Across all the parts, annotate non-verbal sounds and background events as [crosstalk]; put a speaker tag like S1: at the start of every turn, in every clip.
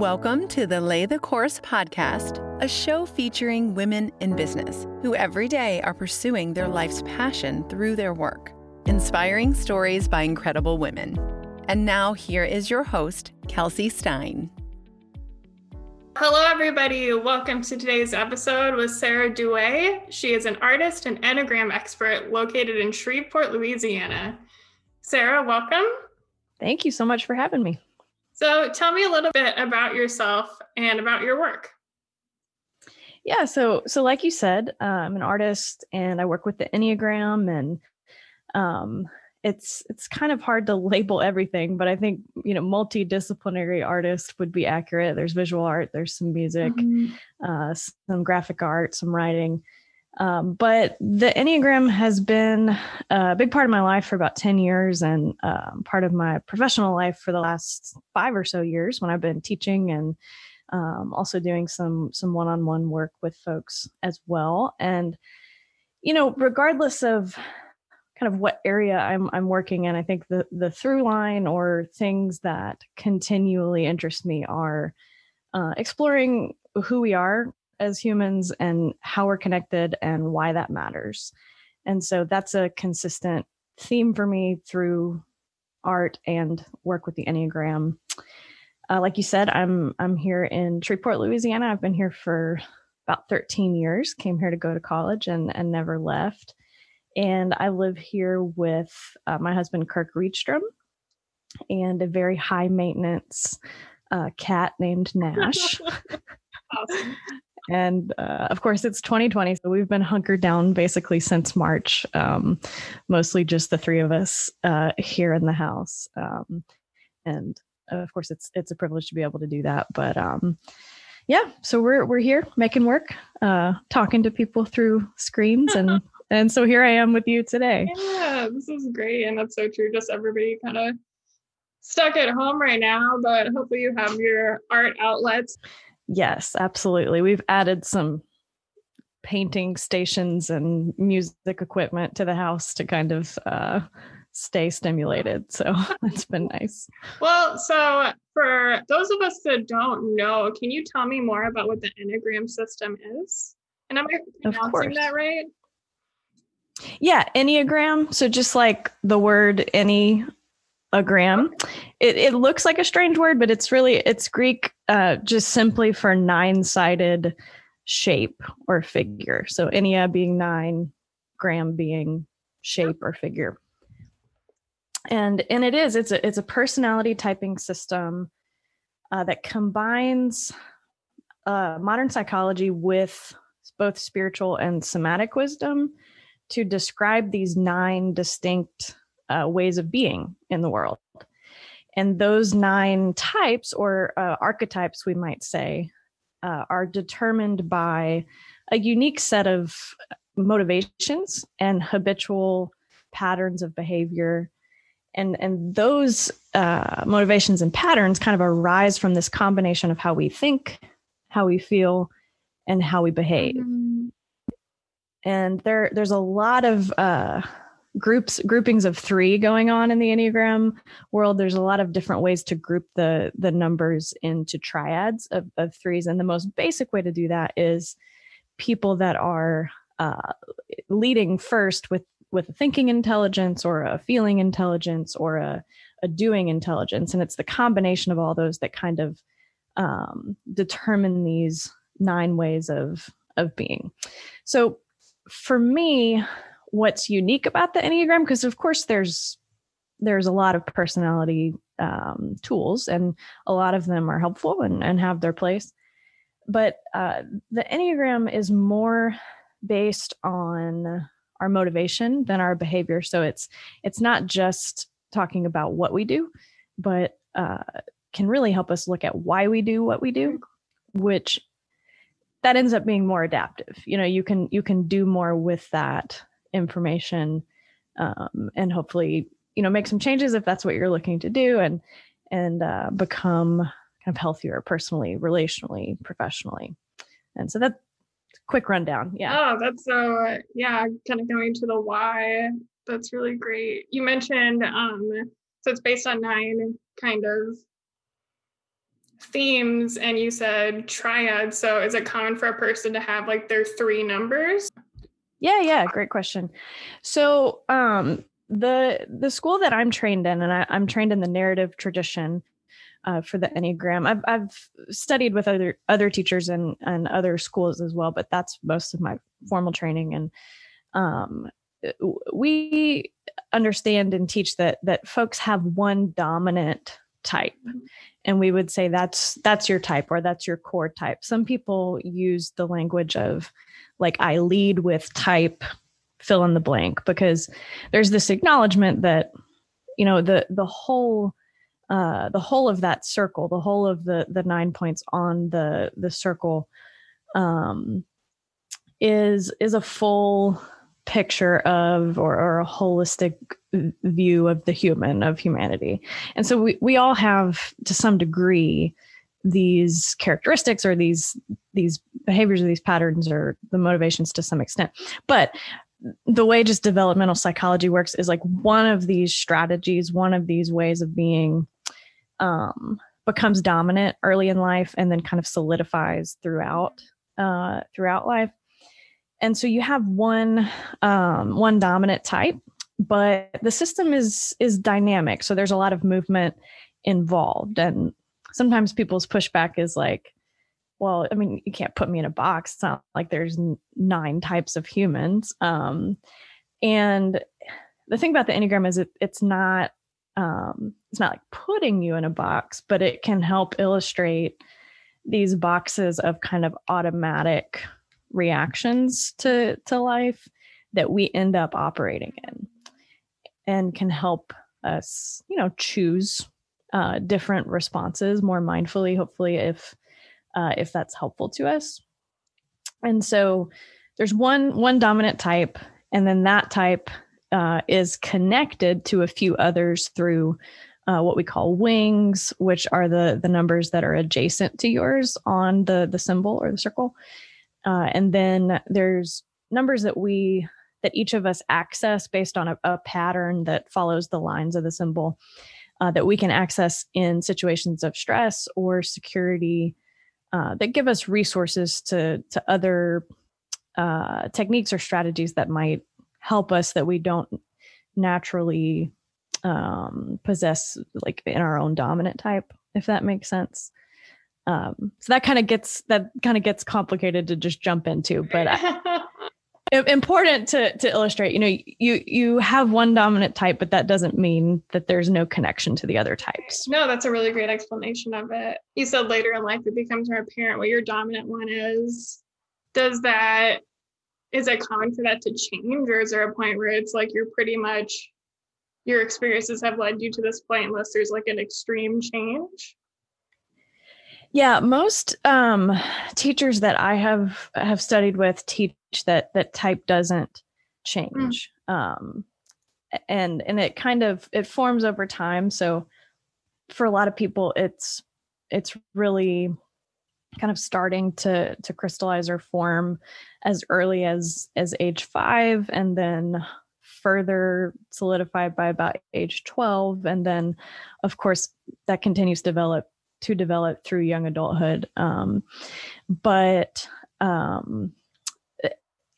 S1: Welcome to the Lay the Course podcast, a show featuring women in business who every day are pursuing their life's passion through their work. Inspiring stories by incredible women. And now, here is your host, Kelsey Stein.
S2: Hello, everybody. Welcome to today's episode with Sarah Douay. She is an artist and Enneagram expert located in Shreveport, Louisiana. Sarah, welcome.
S3: Thank you so much for having me.
S2: So, tell me a little bit about yourself and about your work.
S3: Yeah, so so like you said, uh, I'm an artist and I work with the Enneagram, and um, it's it's kind of hard to label everything, but I think you know multidisciplinary artist would be accurate. There's visual art, there's some music, mm-hmm. uh, some graphic art, some writing. Um, but the Enneagram has been a big part of my life for about 10 years and um, part of my professional life for the last five or so years when I've been teaching and um, also doing some some one-on-one work with folks as well. And you know, regardless of kind of what area I'm I'm working in, I think the the through line or things that continually interest me are uh, exploring who we are as humans and how we're connected and why that matters. And so that's a consistent theme for me through art and work with the Enneagram. Uh, like you said, I'm I'm here in Shreveport, Louisiana. I've been here for about 13 years. Came here to go to college and and never left. And I live here with uh, my husband Kirk Reedstrom and a very high maintenance uh, cat named Nash. [laughs] awesome. And uh, of course, it's 2020, so we've been hunkered down basically since March, um, mostly just the three of us uh, here in the house. Um, and of course, it's it's a privilege to be able to do that. But um, yeah, so we're we're here making work, uh, talking to people through screens, and [laughs] and so here I am with you today.
S2: Yeah, this is great, and that's so true. Just everybody kind of stuck at home right now, but hopefully you have your art outlets.
S3: Yes, absolutely. We've added some painting stations and music equipment to the house to kind of uh, stay stimulated. So [laughs] that's been nice.
S2: Well, so for those of us that don't know, can you tell me more about what the Enneagram system is? And am I pronouncing that right?
S3: Yeah, Enneagram. So just like the word any a gram. It, it looks like a strange word, but it's really it's Greek uh, just simply for nine-sided shape or figure. So ennea being nine, gram being shape or figure. And and it is it's a it's a personality typing system uh, that combines uh, modern psychology with both spiritual and somatic wisdom to describe these nine distinct uh, ways of being in the world. And those nine types or uh, archetypes, we might say, uh, are determined by a unique set of motivations and habitual patterns of behavior. And, and those uh, motivations and patterns kind of arise from this combination of how we think, how we feel, and how we behave. Mm-hmm. And there, there's a lot of uh, groups groupings of three going on in the enneagram world. There's a lot of different ways to group the the numbers into triads of, of threes. And the most basic way to do that is people that are uh, leading first with with a thinking intelligence or a feeling intelligence or a, a doing intelligence. And it's the combination of all those that kind of um, determine these nine ways of of being. So for me what's unique about the enneagram because of course there's there's a lot of personality um, tools and a lot of them are helpful and, and have their place. But uh, the enneagram is more based on our motivation than our behavior. So it's it's not just talking about what we do but uh, can really help us look at why we do what we do which that ends up being more adaptive. You know you can you can do more with that information um, and hopefully you know make some changes if that's what you're looking to do and and uh, become kind of healthier personally relationally professionally. And so that's quick rundown.
S2: Yeah. Oh that's so yeah kind of going to the why. That's really great. You mentioned um so it's based on nine kind of themes and you said triad. So is it common for a person to have like their three numbers?
S3: Yeah, yeah, great question. So um the the school that I'm trained in, and I, am trained in the narrative tradition uh, for the Enneagram. I've I've studied with other other teachers and and other schools as well, but that's most of my formal training. And um, we understand and teach that that folks have one dominant type mm-hmm. And we would say that's that's your type or that's your core type. Some people use the language of like i lead with type fill in the blank because there's this acknowledgement that you know the the whole uh the whole of that circle the whole of the the nine points on the the circle um is is a full picture of or, or a holistic view of the human of humanity. And so we, we all have to some degree these characteristics or these these behaviors or these patterns or the motivations to some extent. But the way just developmental psychology works is like one of these strategies one of these ways of being um, becomes dominant early in life and then kind of solidifies throughout uh, throughout life. And so you have one um, one dominant type but the system is is dynamic. So there's a lot of movement involved. And sometimes people's pushback is like well i mean you can't put me in a box. It's not like there's nine types of humans. Um, and the thing about the enneagram is it, it's not um, it's not like putting you in a box but it can help illustrate these boxes of kind of automatic reactions to to life that we end up operating in and can help us you know choose uh, different responses more mindfully hopefully if uh, if that's helpful to us. And so there's one one dominant type and then that type uh, is connected to a few others through uh, what we call wings which are the the numbers that are adjacent to yours on the the symbol or the circle. Uh, and then there's numbers that we that each of us access based on a, a pattern that follows the lines of the symbol uh, that we can access in situations of stress or security uh, that give us resources to to other uh, techniques or strategies that might help us that we don't naturally um, possess like in our own dominant type if that makes sense. Um, so that kind of gets that kind of gets complicated to just jump into but I, [laughs] important to to illustrate you know you you have one dominant type but that doesn't mean that there's no connection to the other types.
S2: No that's a really great explanation of it. You said later in life it becomes more apparent what your dominant one is. Does that is it common for that to change or is there a point where it's like you're pretty much your experiences have led you to this point unless there's like an extreme change
S3: yeah, most um, teachers that I have have studied with teach that that type doesn't mm. change, mm. um, and and it kind of it forms over time. So for a lot of people, it's it's really kind of starting to to crystallize or form as early as as age five, and then further solidified by about age 12 and then of course that continues to develop to develop through young adulthood. Um, but um,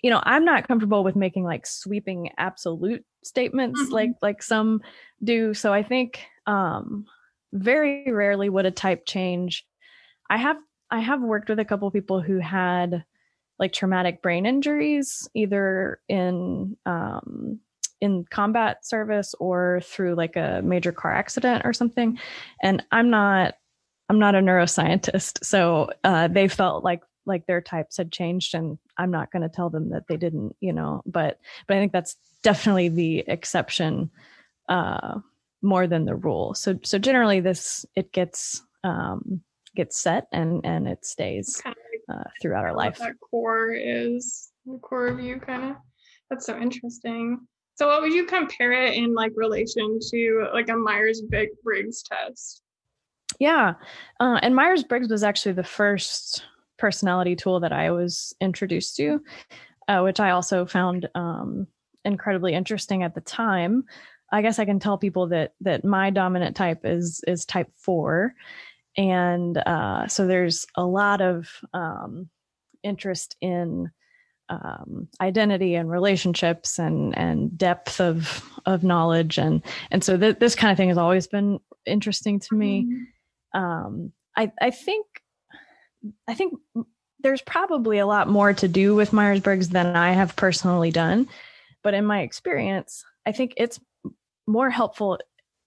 S3: you know, I'm not comfortable with making like sweeping absolute statements mm-hmm. like like some do. So I think um, very rarely would a type change. I have I have worked with a couple people who had like traumatic brain injuries, either in um, in combat service or through like a major car accident or something. And I'm not I'm not a neuroscientist, so uh, they felt like like their types had changed, and I'm not going to tell them that they didn't, you know. But but I think that's definitely the exception uh, more than the rule. So so generally, this it gets um, gets set and and it stays uh, throughout our life.
S2: That core is the core of you, kind of. That's so interesting. So, what would you compare it in like relation to like a Myers Briggs test?
S3: Yeah. Uh, and Myers Briggs was actually the first personality tool that I was introduced to, uh, which I also found um, incredibly interesting at the time. I guess I can tell people that that my dominant type is is type four, and uh, so there's a lot of um, interest in um, identity and relationships and and depth of of knowledge and and so th- this kind of thing has always been interesting to me. Mm-hmm. Um, I I think I think there's probably a lot more to do with Myers Briggs than I have personally done, but in my experience, I think it's more helpful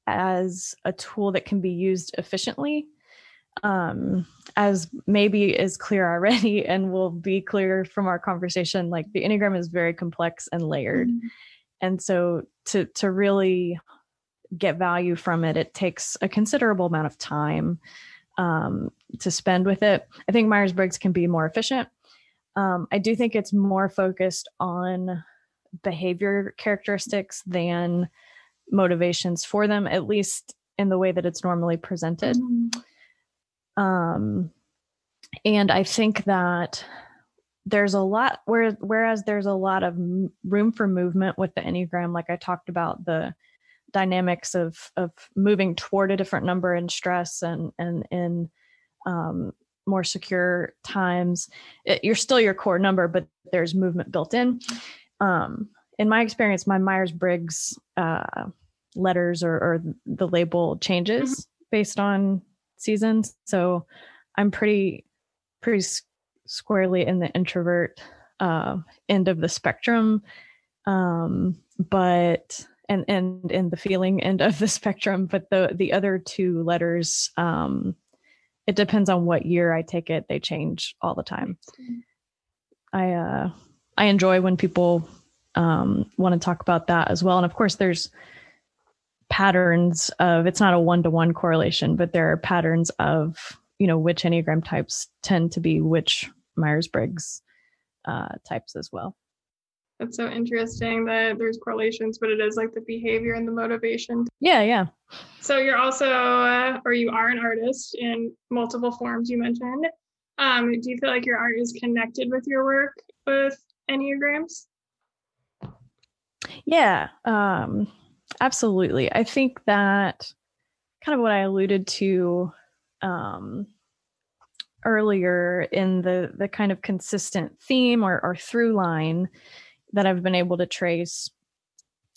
S3: as a tool that can be used efficiently um, as maybe is clear already [laughs] and will be clear from our conversation like the enneagram is very complex and layered mm-hmm. and so to to really get value from it it takes a considerable amount of time um, to spend with it. I think myers-briggs can be more efficient. Um, i do think it's more focused on behavior characteristics than motivations for them at least in the way that it's normally presented. Mm-hmm. Um, and I think that there's a lot where whereas there's a lot of room for movement with the enneagram like i talked about the dynamics of of moving toward a different number in stress and and in um, more secure times it, you're still your core number but there's movement built in um, in my experience my myers-briggs uh, letters or, or, the label changes mm-hmm. based on seasons. So I'm pretty pretty squarely in the introvert uh, end of the spectrum, um, but and and in the feeling end of the [laughs] spectrum. But the the other two letters, um, it depends on what year I take it. They change all the time. I uh, I enjoy when people um, want to talk about that as well. And of course, there's patterns of it's not a one-to-one correlation but there are patterns of you know which enneagram types tend to be which myers-briggs uh, types as well
S2: that's so interesting that there's correlations but it is like the behavior and the motivation.
S3: Yeah yeah.
S2: So you're also uh, or you are an artist in multiple forms you mentioned. Um, do you feel like your art is connected with your work with enneagrams?
S3: Yeah um Absolutely. I think that kind of what I alluded to um, earlier in the the kind of consistent theme or, or through line that I've been able to trace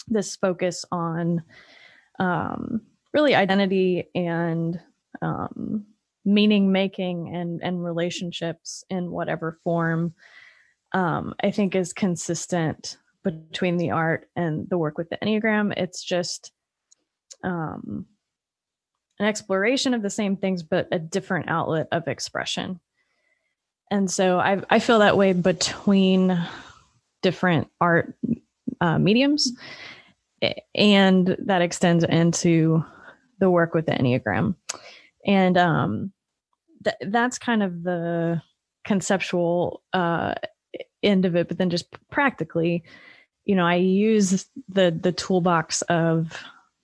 S3: this focus on um, really identity and um, meaning making and and relationships in whatever form um, I think is consistent between the art and the work with the Enneagram. It's just um, an exploration of the same things, but a different outlet of expression. And so I, I feel that way between different art uh, mediums, and that extends into the work with the Enneagram. And um, th- that's kind of the conceptual uh, end of it, but then just practically, you know, I use the the toolbox of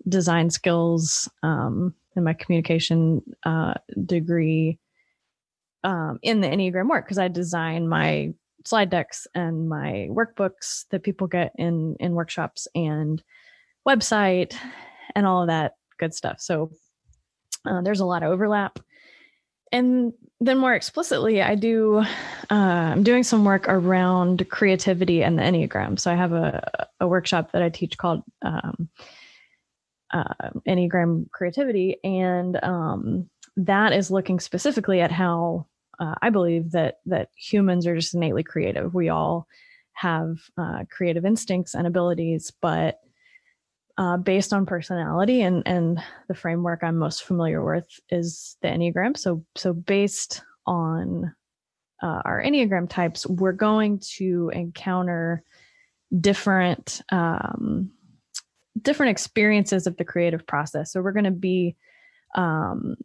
S3: design skills um, in my communication uh, degree um, in the Enneagram work because I design my slide decks and my workbooks that people get in in workshops and website and all of that good stuff. So uh, there's a lot of overlap. And then more explicitly i do uh, i'm doing some work around creativity and the enneagram. So i have a, a workshop that i teach called um, uh, enneagram creativity. And um, that is looking specifically at how uh, i believe that that humans are just innately creative we all have uh, creative instincts and abilities but uh, based on personality and and the framework I'm most familiar with is the Enneagram. So so based on uh, our Enneagram types, we're going to encounter different um, different experiences of the creative process. So we're going to be um,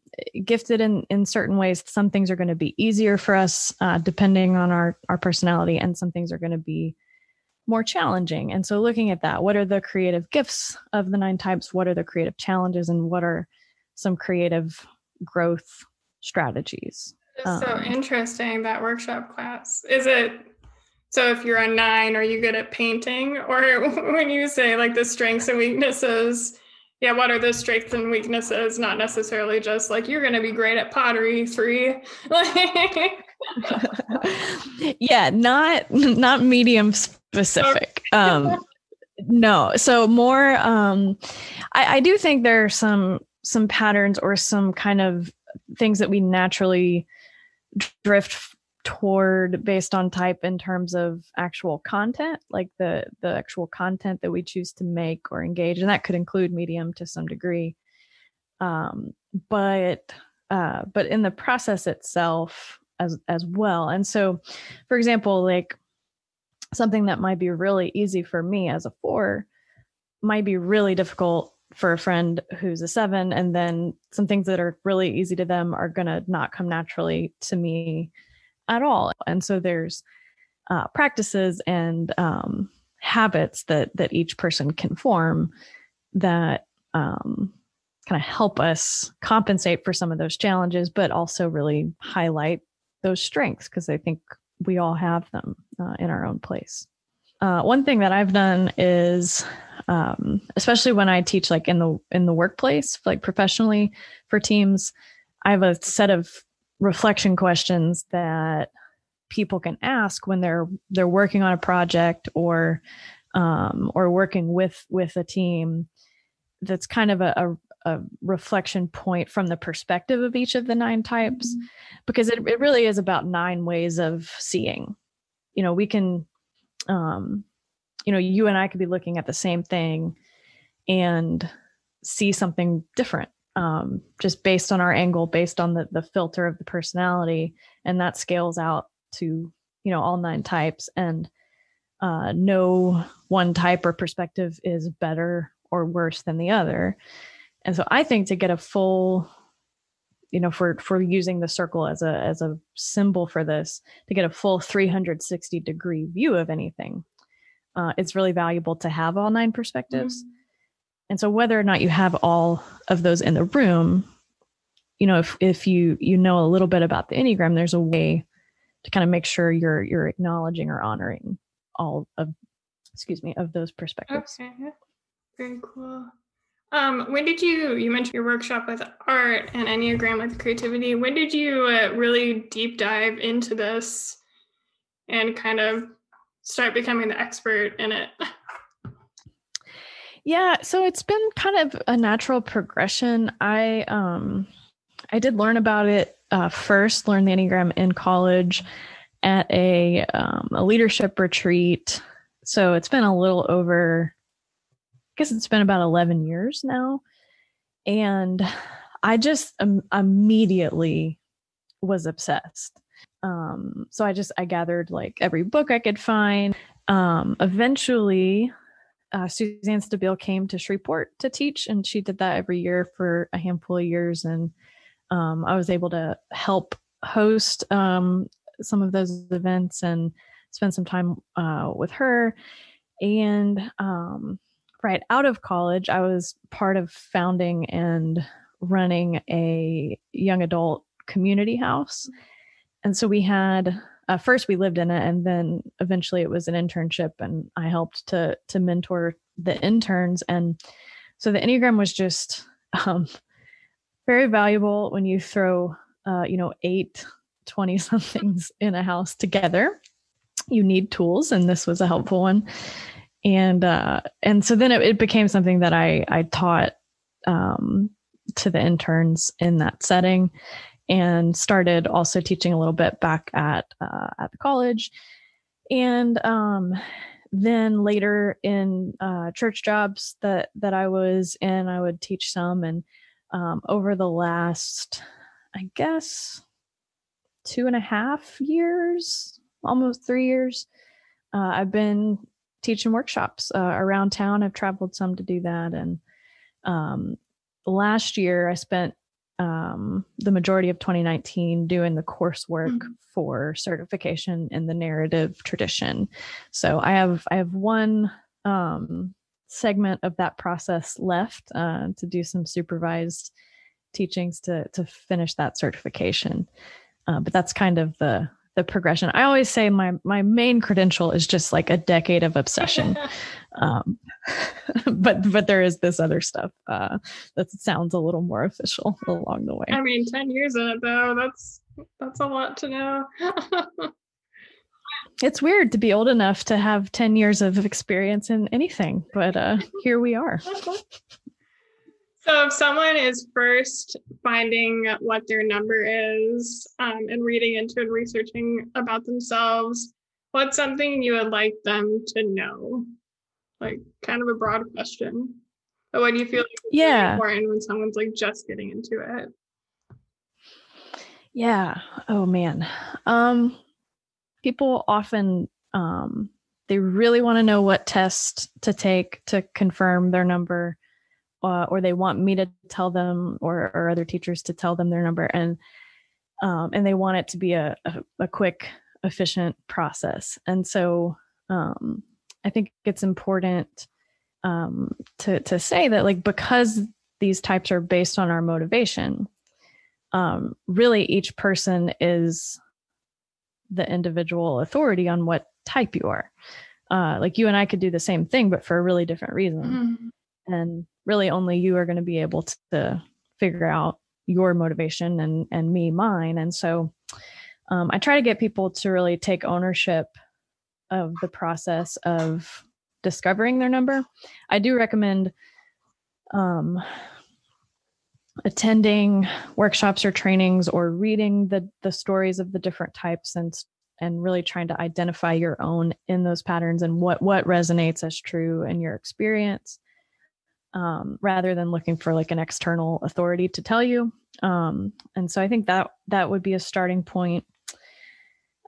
S3: gifted in in certain ways. Some things are going to be easier for us uh, depending on our our personality, and some things are going to be more challenging. And so looking at that, what are the creative gifts of the nine types? What are the creative challenges and what are some creative growth strategies?
S2: It's um, so interesting that workshop class. Is it so if you're a nine, are you good at painting? Or [laughs] when you say like the strengths and weaknesses, yeah, what are the strengths and weaknesses? Not necessarily just like you're going to be great at pottery three. [laughs]
S3: yeah, not not medium specific. [laughs] Um, no, so more. Um, I, I do think there are some some patterns or some kind of things that we naturally drift toward based on type in terms of actual content like the the actual content that we choose to make or engage and that could include medium to some degree. Um, but uh, but in the process itself as as well. And so for example like something that might be really easy for me as a four might be really difficult for a friend who's a seven and then some things that are really easy to them are going to not come naturally to me at all. And so there's uh, practices and um, habits that that each person can form that um, kind of help us compensate for some of those challenges, but also really highlight those strengths because I think we all have them uh, in our own place. Uh, one thing that I've done is, um, especially when I teach like in the in the workplace, like professionally for teams, I have a set of reflection questions that people can ask when they're they're working on a project or um, or working with with a team. That's kind of a, a, a, reflection point from the perspective of each of the nine types mm-hmm. because it, it really is about nine ways of seeing. You know we can um you know you and i could be looking at the same thing and see something different um, just based on our angle, based on the the filter of the personality, and that scales out to you know all nine types. And uh, no one type or perspective is better or worse than the other. And so I think to get a full you know for for using the circle as a as a symbol for this to get a full 360 degree view of anything uh, it's really valuable to have all nine perspectives mm-hmm. And so whether or not you have all of those in the room, you know, if if you you know a little bit about the Enneagram, there's a way to kind of make sure you're you're acknowledging or honoring all of excuse me of those perspectives.
S2: Okay. Very cool. Um, when did you you mentioned your workshop with art and Enneagram with creativity? When did you uh, really deep dive into this and kind of start becoming the expert in it? [laughs]
S3: Yeah, so it's been kind of a natural progression. I um I did learn about it uh, first, learned the Enneagram in college at a um, a leadership retreat. So it's been a little over I guess it's been about 11 years now. And I just um, immediately was obsessed. Um, so I just I gathered like every book I could find. Um, eventually, uh, Suzanne Stabile came to Shreveport to teach, and she did that every year for a handful of years. And um, I was able to help host um, some of those events and spend some time uh, with her. And um, right out of college, I was part of founding and running a young adult community house. And so we had uh, first we lived in it and then eventually it was an internship and i helped to to mentor the interns. And so the enneagram was just [laughs] um, very valuable when you throw uh, you know eight 20 somethings in a house together. You need tools and this was a helpful one. And uh and so then it, it became something that i i taught um to the interns in that setting and started also teaching a little bit back at uh, at the college. And um, then later in uh, church jobs that that I was in, I would teach some, and um, over the last, I guess, two and a half years, almost three years, uh, I've been teaching workshops uh, around town. I've traveled some to do that, and um, last year I spent um, the majority of 2019 doing the coursework mm-hmm. for certification in the narrative tradition. So I have I have one um, segment of that process left uh, to do some supervised teachings to to finish that certification. Uh, but that's kind of the the progression. I always say my my main credential is just like a decade of obsession. [laughs] um, [laughs] but but there is this other stuff uh, that sounds a little more official along the way.
S2: I mean, ten years in it though, that's that's a lot to know. [laughs]
S3: it's weird to be old enough to have 10 years of experience in anything, but uh, here we are.
S2: So, if someone is first finding what their number is um, and reading into and researching about themselves, what's something you would like them to know? Like, kind of a broad question. But what do you feel like
S3: yeah.
S2: important when someone's like just getting into it?
S3: Yeah. Oh man. Um, people often um, they really want to know what test to take to confirm their number uh, or they want me to tell them or, or other teachers to tell them their number and um, and they want it to be a, a, a quick efficient process and so um, i think it's important um, to to say that like because these types are based on our motivation um, really each person is the individual authority on what type you are. Uh, like you and I could do the same thing, but for a really different reason. Mm-hmm. And really, only you are going to be able to, figure out your motivation and and me mine. And so, um, I try to get people to really take ownership of the process of discovering their number. I do recommend um, attending workshops or trainings or reading the the stories of the different types and and really trying to identify your own in those patterns and what what resonates as true in your experience um, rather than looking for like an external authority to tell you. Um, and so i think that that would be a starting point.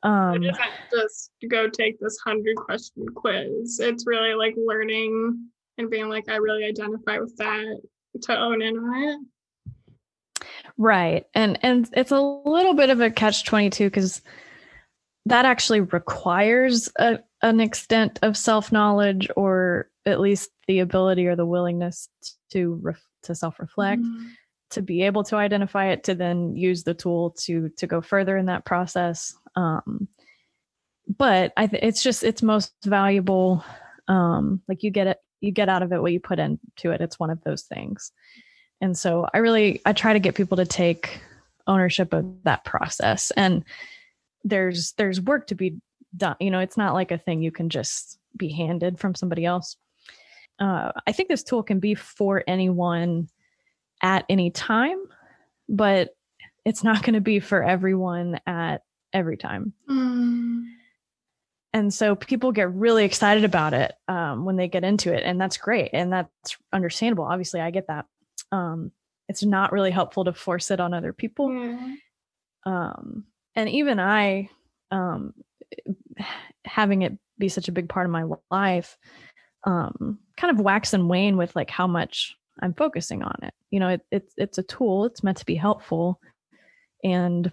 S2: Um just, just go take this 100 question quiz? It's really like learning and being like i really identify with that to own in on it.
S3: Right. And and it's a little bit of a catch 22 cuz that actually requires a, an extent of self-knowledge or at least the ability or the willingness to ref, to self-reflect mm-hmm. to be able to identify it to then use the tool to to go further in that process um but i th- it's just it's most valuable um like you get it you get out of it what you put into it. It's one of those things. And so i really i try to get people to take ownership of that process. And there's there's work to be done. You know it's not like a thing you can just be handed from somebody else uh, i think this tool can be for anyone at any time but it's not going to be for everyone at every time mm. and so people get really excited about it um, when they get into it and that's great and that's understandable obviously i get that um, it's not really helpful to force it on other people. Mm. Um, and even I, um, [sighs] having it be such a big part of my life, um, kind of wax and wane with like how much I'm focusing on it. You know, it, it's it's a tool. It's meant to be helpful, and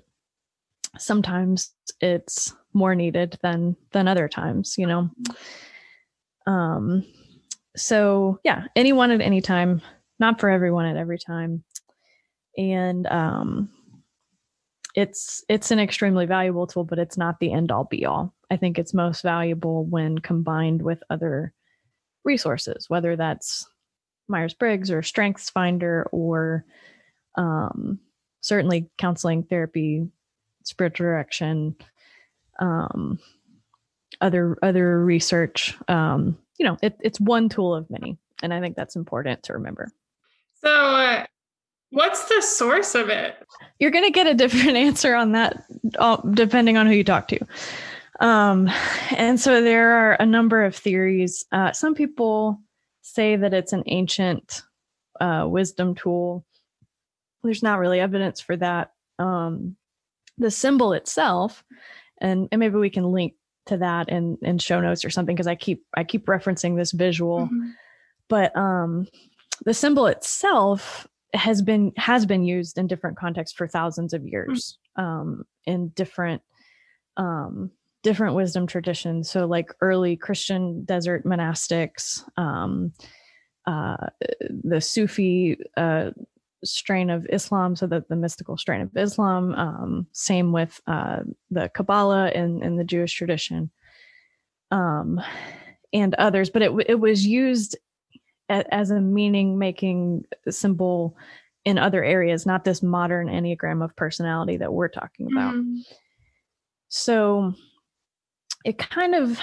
S3: sometimes it's more needed than than other times. You know. Um. So yeah, anyone at any time not for everyone at every time and um it's it's an extremely valuable tool but it's not the end all be all i think it's most valuable when combined with other resources whether that's myers-briggs or strengths finder or um, certainly counseling therapy spiritual direction um, other other research um, you know it, it's one tool of many and i think that's important to remember
S2: so, uh, what's the source of it?
S3: You're going to get a different [laughs] answer on that uh, depending on who you talk to. Um, and so, there are a number of theories. Uh, some people say that it's an ancient uh, wisdom tool. There's not really evidence for that. Um, the symbol itself, and, and maybe we can link to that in in show notes or something because I keep I keep referencing this visual. Mm-hmm. But um, the symbol itself has been has been used in different contexts for thousands of years mm. um, in different um, different wisdom traditions. So, like early Christian desert monastics, um, uh, the Sufi uh, strain of Islam, so that the mystical strain of Islam. Um, same with uh, the Kabbalah in, in the Jewish tradition, um, and others. But it it was used a, as a meaning making symbol in other areas, not this modern enneagram of personality that we're talking about. Mm-hmm. So it kind of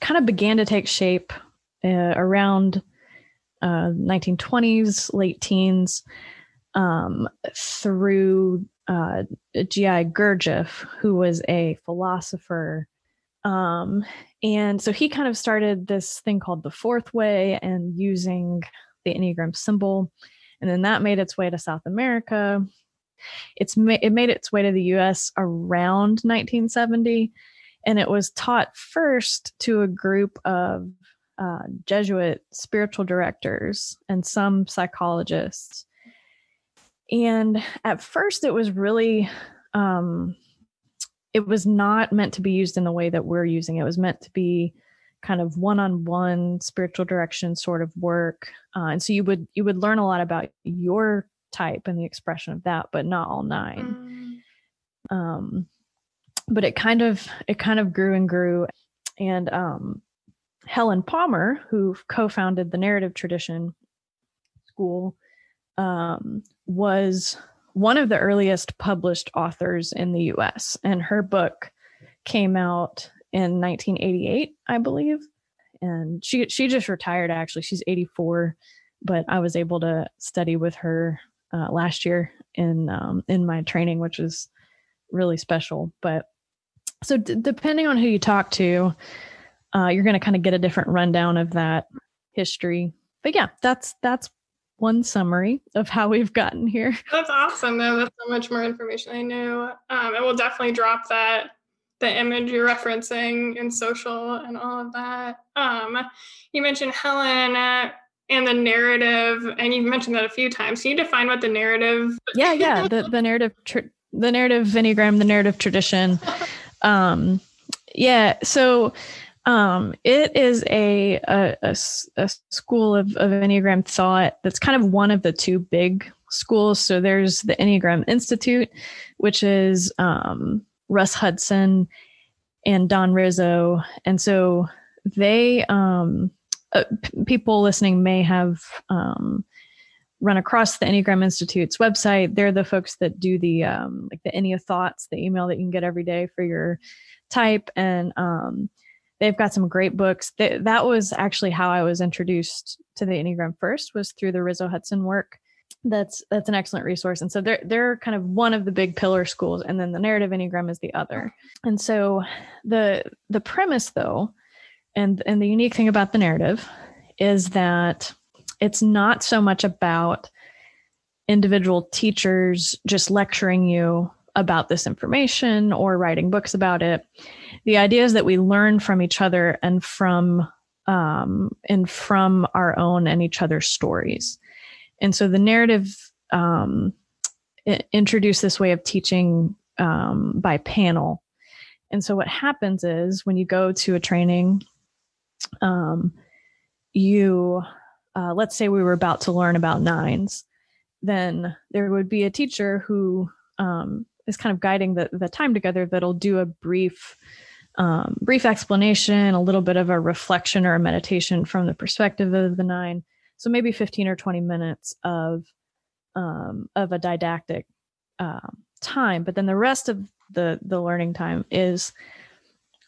S3: kind of began to take shape uh, around uh, 1920s, late teens, um, through uh, G.I. Gurdjieff, who was a philosopher. Um, and so he kind of started this thing called the fourth way and using the Enneagram symbol. And then that made its way to South America. It's ma- it made its way to the US around 1970 and it was taught first to a group of uh, Jesuit spiritual directors and some psychologists. And at first, it was really, um, it was not meant to be used in the way that we're using it. It was meant to be kind of one-on-one spiritual direction sort of work, uh, and so you would you would learn a lot about your type and the expression of that, but not all nine. Mm. Um, but it kind of it kind of grew and grew. And um, helen palmer who co-founded the narrative tradition school um, was one of the earliest published authors in the us and her book came out in 1988 i believe. And she she just retired actually. She's 84 but i was able to study with her uh, last year in um, in my training which was really special. But so, d- depending on who you talk to, uh, you're going to kind of get a different rundown of that history. But yeah, that's that's one summary of how we've gotten here. [laughs]
S2: That's awesome. Though that's so much more information I knew. Um, I will definitely drop that the image you're referencing in social and all of that. Um, you mentioned Helen uh, and the narrative, and you've mentioned that a few times. Can you define what the narrative?
S3: Yeah, yeah, the the narrative, tr- the narrative enneagram, the narrative tradition. [laughs] Um, yeah. So um, it is a, a, a, a school of, of Enneagram thought that's kind of one of the two big schools. So there's the Enneagram Institute, which is um, Russ Hudson and Don Riso. And so they, um, uh, p- people listening may have um, run across the Enneagram Institute's website. They're the folks that do the um, like the Ennea thoughts, the email that you can get every day for your type, and um, they've got some great books. They, that was actually how I was introduced to the Enneagram first was through the Riso Hudson work. That's that's an excellent resource, and so they're they're kind of one of the big pillar schools, and then the narrative Enneagram is the other. And so the the premise though, and and the unique thing about the narrative is that it's not so much about individual teachers just lecturing you about this information or writing books about it. The idea is that we learn from each other and from um, and from our own and each other's stories. And so the narrative um, introduced this way of teaching um, by panel. And so what happens is when you go to a training, um, you uh, let's say we were about to learn about nines, then there would be a teacher who um, is kind of guiding the, the time together that'll do a brief um, brief explanation, a little bit of a reflection or a meditation from the perspective of the nine. So maybe 15 or 20 minutes of um, of a didactic uh, time, but then the rest of the the learning time is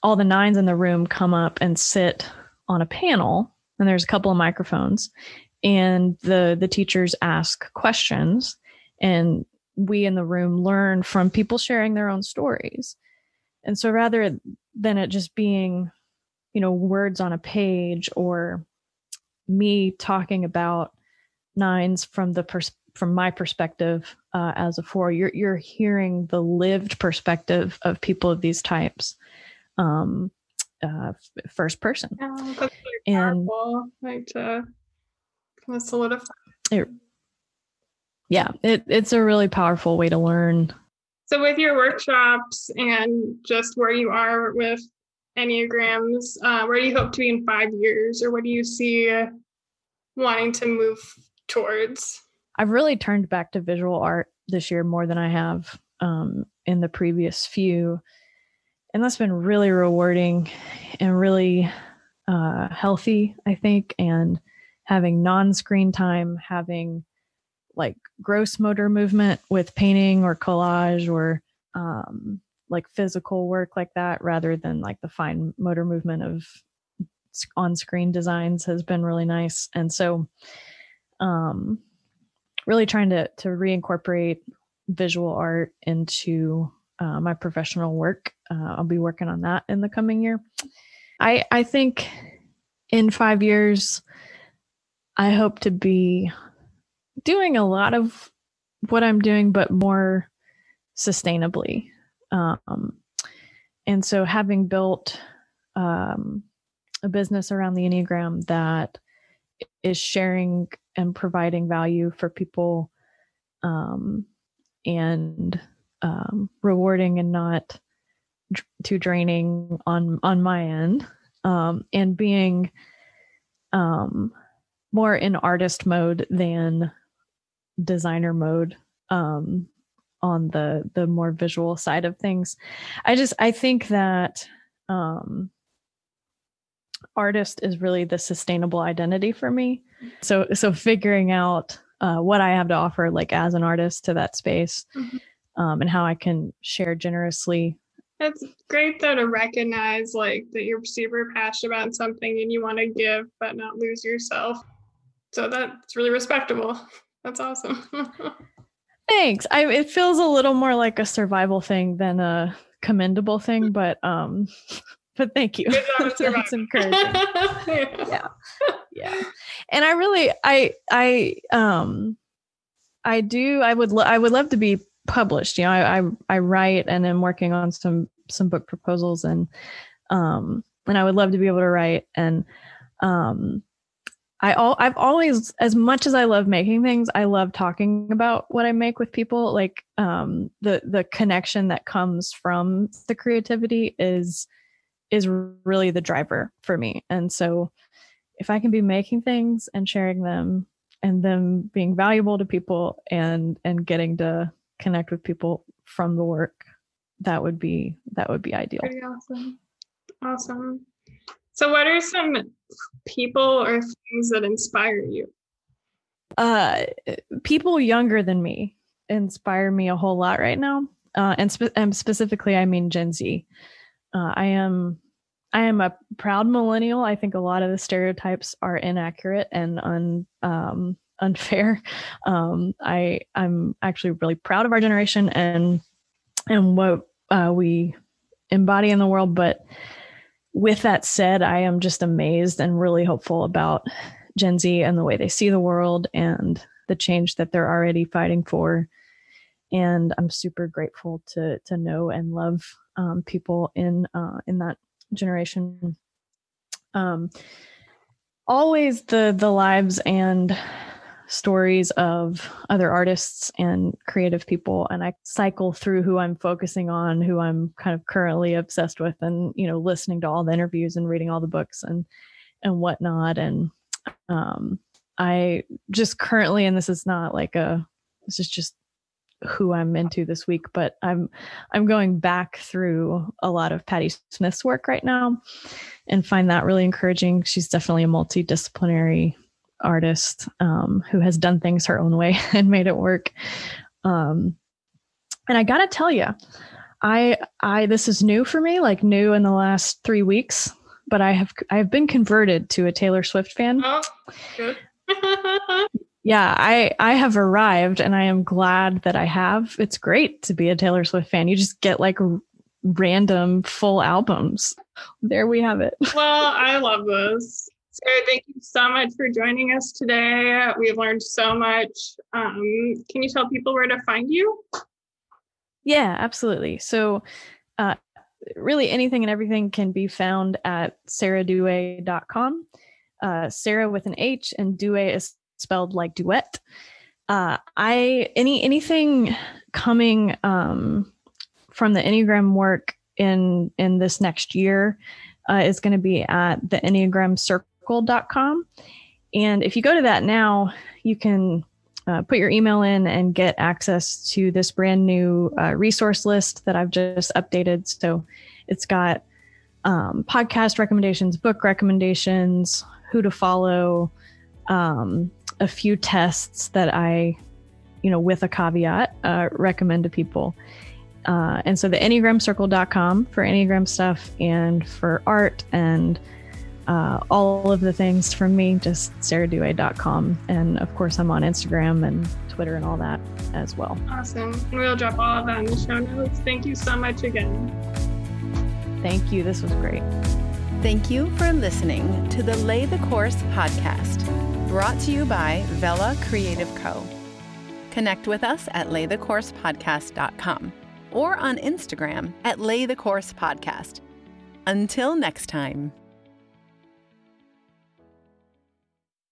S3: all the nines in the room come up and sit on a panel and there's a couple of microphones. And the the teachers ask questions. And we in the room learn from people sharing their own stories. And so rather than it just being you know words on a page or me talking about nines from the pers- from my perspective uh, as a four you're you're hearing the lived perspective of people of these types. Um, uh, first person.
S2: Oh, and like to kind of solidify. It,
S3: yeah, it, it's a really powerful way to learn.
S2: So, with your workshops and just where you are with Enneagrams, uh, where do you hope to be in five years, or what do you see wanting to move towards?
S3: I've really turned back to visual art this year more than I have um, in the previous few. And that's been really rewarding and really uh, healthy, I think. And having non screen time, having like gross motor movement with painting or collage or um, like physical work like that rather than like the fine motor movement of on screen designs has been really nice. And so, um, really trying to to reincorporate visual art into uh, my professional work. Uh, I'll be working on that in the coming year. I I think in five years, I hope to be doing a lot of what I'm doing, but more sustainably. Um, and so, having built um, a business around the Enneagram that is sharing and providing value for people um, and um, rewarding and not too draining on on my end um, and being um, more in artist mode than designer mode um, on the the more visual side of things i just i think that um, artist is really the sustainable identity for me. So so figuring out uh, what I have to offer, like as an artist, to that space, mm-hmm. Um, and how I can share generously.
S2: It's great though to recognize like that you're super passionate about something and you want to give but not lose yourself. So that's really respectable. [laughs] That's awesome. [laughs]
S3: Thanks. I it feels a little more like a survival thing than a commendable thing, but um [laughs] but thank you. that's, that's encouraging. yeah. yeah. Yeah. And I really I I um I do I would lo- I would love to be published. You know, I, I I write and am working on some some book proposals and um and I would love to be able to write and um I all I've always as much as I love making things, I love talking about what I make with people. Like um the the connection that comes from the creativity is is really the driver for me. And so if I can be making things and sharing them and them being valuable to people and and getting to connect with people from the work, that would be that would be ideal.
S2: Pretty awesome. Awesome. So what are some people or things that inspire you?
S3: Uh people younger than me inspire me a whole lot right now. Uh, and, spe- and specifically, I mean Gen Z. Uh, I am I am a proud millennial. I think a lot of the stereotypes are inaccurate and un, um, unfair. [laughs] Um, I I'm actually really proud of our generation and and what uh, we embody in the world. But with that said, I am just amazed and really hopeful about Gen Z and the way they see the world and the change that they're already fighting for. And I'm super grateful to to know and love um, people in uh, in that generation. Um, always the the lives and stories of other artists and creative people and i cycle through who i'm focusing on who i'm kind of currently obsessed with and you know listening to all the interviews and reading all the books and and whatnot and um i just currently and this is not like a this is just who I'm into this week, but I'm I'm going back through a lot of Patti Smith's work right now and find that really encouraging. She's definitely a multidisciplinary artist um, who has done things her own way [laughs] and made it work. Um, and I gotta tell you, I I this is new for me, like new in the last three weeks. But I have I have been converted to a Taylor Swift fan. Oh, good. [laughs] yeah, I I have arrived and I am glad that I have. It's great to be a Taylor Swift fan. You just get like random full albums. There we have it. [laughs]
S2: Well, I love this. Sarah, thank you so much for joining us today. We've learned so much. Um, can you tell people where to find you?
S3: Yeah, absolutely. So, uh, really anything and everything can be found at sarahdouay.com. Uh, Sarah with an H and Douay is spelled like duet. Uh, I any anything coming um, from the Enneagram work in in this next year uh, is going to be at the enneagramcircle.com. And if you go to that now, you can uh, put your email in and get access to this brand new uh, resource list that I've just updated. So it's got um, podcast recommendations, book recommendations, who to follow, um, a few tests that I, you know, with a caveat, uh, recommend to people. Uh, and so the enneagramcircle.com for enneagram stuff and for art and uh, all of the things from me, just sarahdouay.com. And of course, I'm on Instagram and Twitter and all that as well.
S2: Awesome. We'll drop all of that in the show notes. Thank you so much again.
S3: Thank you. This was great.
S1: Thank you for listening to the Lay the Course podcast, brought to you by Vela Creative Co. Connect with us at laythecoursepodcast.com or on Instagram at Lay the Course Podcast. Until next time.